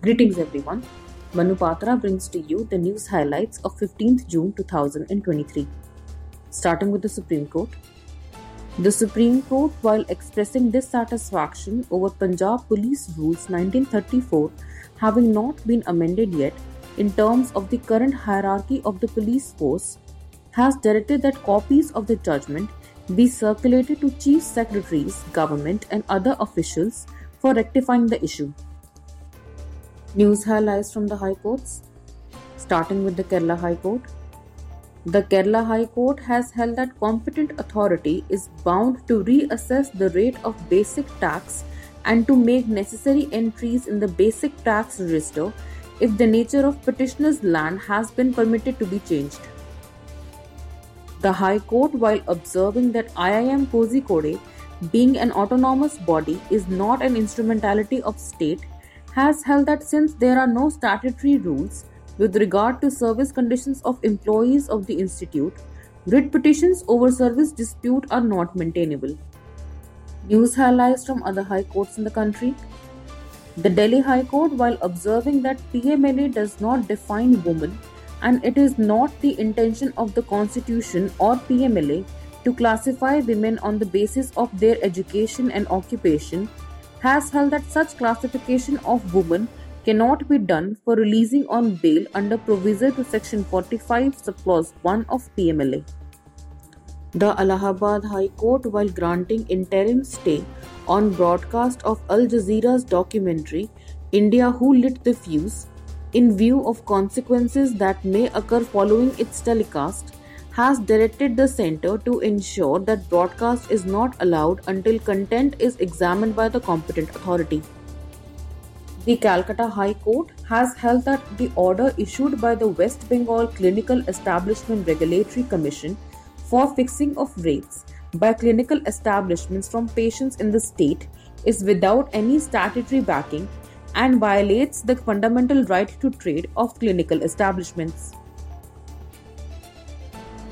Greetings everyone. Manupatra brings to you the news highlights of 15th June 2023. Starting with the Supreme Court. The Supreme Court, while expressing dissatisfaction over Punjab Police Rules 1934 having not been amended yet in terms of the current hierarchy of the police force, has directed that copies of the judgment be circulated to chief secretaries, government, and other officials for rectifying the issue. News highlights from the High Courts. Starting with the Kerala High Court. The Kerala High Court has held that competent authority is bound to reassess the rate of basic tax and to make necessary entries in the basic tax register if the nature of petitioner's land has been permitted to be changed. The High Court, while observing that IIM Kozhikode, being an autonomous body, is not an instrumentality of state, has held that since there are no statutory rules with regard to service conditions of employees of the institute, writ petitions over service dispute are not maintainable. News highlights from other high courts in the country. The Delhi High Court, while observing that PMLA does not define woman and it is not the intention of the Constitution or PMLA to classify women on the basis of their education and occupation, has held that such classification of women cannot be done for releasing on bail under proviso to section 45 subclause 1 of PMLA. The Allahabad High Court, while granting interim stay on broadcast of Al Jazeera's documentary India Who Lit the Fuse, in view of consequences that may occur following its telecast, has directed the center to ensure that broadcast is not allowed until content is examined by the competent authority. The Calcutta High Court has held that the order issued by the West Bengal Clinical Establishment Regulatory Commission for fixing of rates by clinical establishments from patients in the state is without any statutory backing and violates the fundamental right to trade of clinical establishments.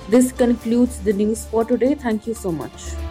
This concludes the news for today. Thank you so much.